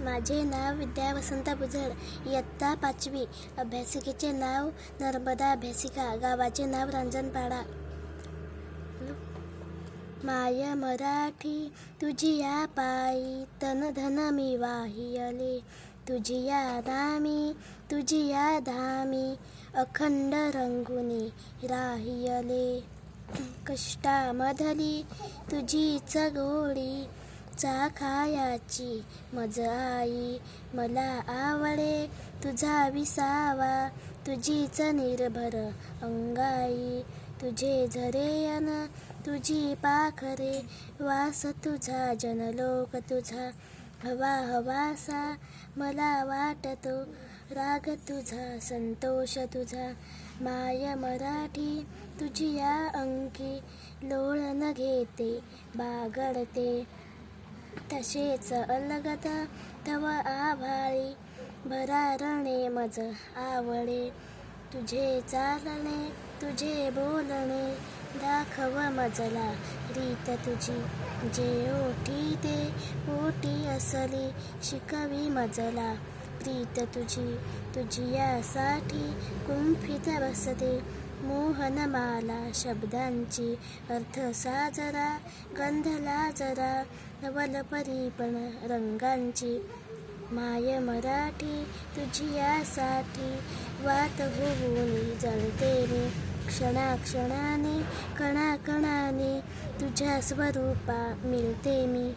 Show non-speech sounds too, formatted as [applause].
माझे नाव विद्या वसंत भुजळ इयत्ता पाचवी. अभ्यासिकेचे नाव नर्मदा अभ्यासिका. गावाचे नाव रांजणपाडा माय मराठी तुझी या पायी तन धन मी वाहियले. तुझी या दामी तुझी या धामी अखंड रंगुनी राहियले. [clears throat] कष्टामधली तुझीच गोडी चाखायाची मज आई. मला आवडे तुझा विसावा. तुझीच निर्भर अंगाई. तुझे झरेयन तुझी पाखरे. वास तुझा जनलोक तुझा. हवा हवासा मला वाटतो. राग तुझा संतोष तुझा. माय मराठी तुझी या अंकी. लोळन घेते बागडते. तसेच अलगत तव आभाळी भरारणे मज आवडे तुझे चालणे तुझे बोलणे दाखव मजला. रीत तुझी जे ओठी ते ओटी असली शिकवी मजला. प्रीत तुझी तुझी यासाठी कुंफित बसते. मोहनमाला शब्दांची अर्थ साजरा गंधला जरा नवल परीपण रंगांची. माय मराठी तुझी यासाठी वात होऊन जळते मी. क्षणाक्षणाने कणाकणाने तुझ्या स्वरूपा मिळते मी.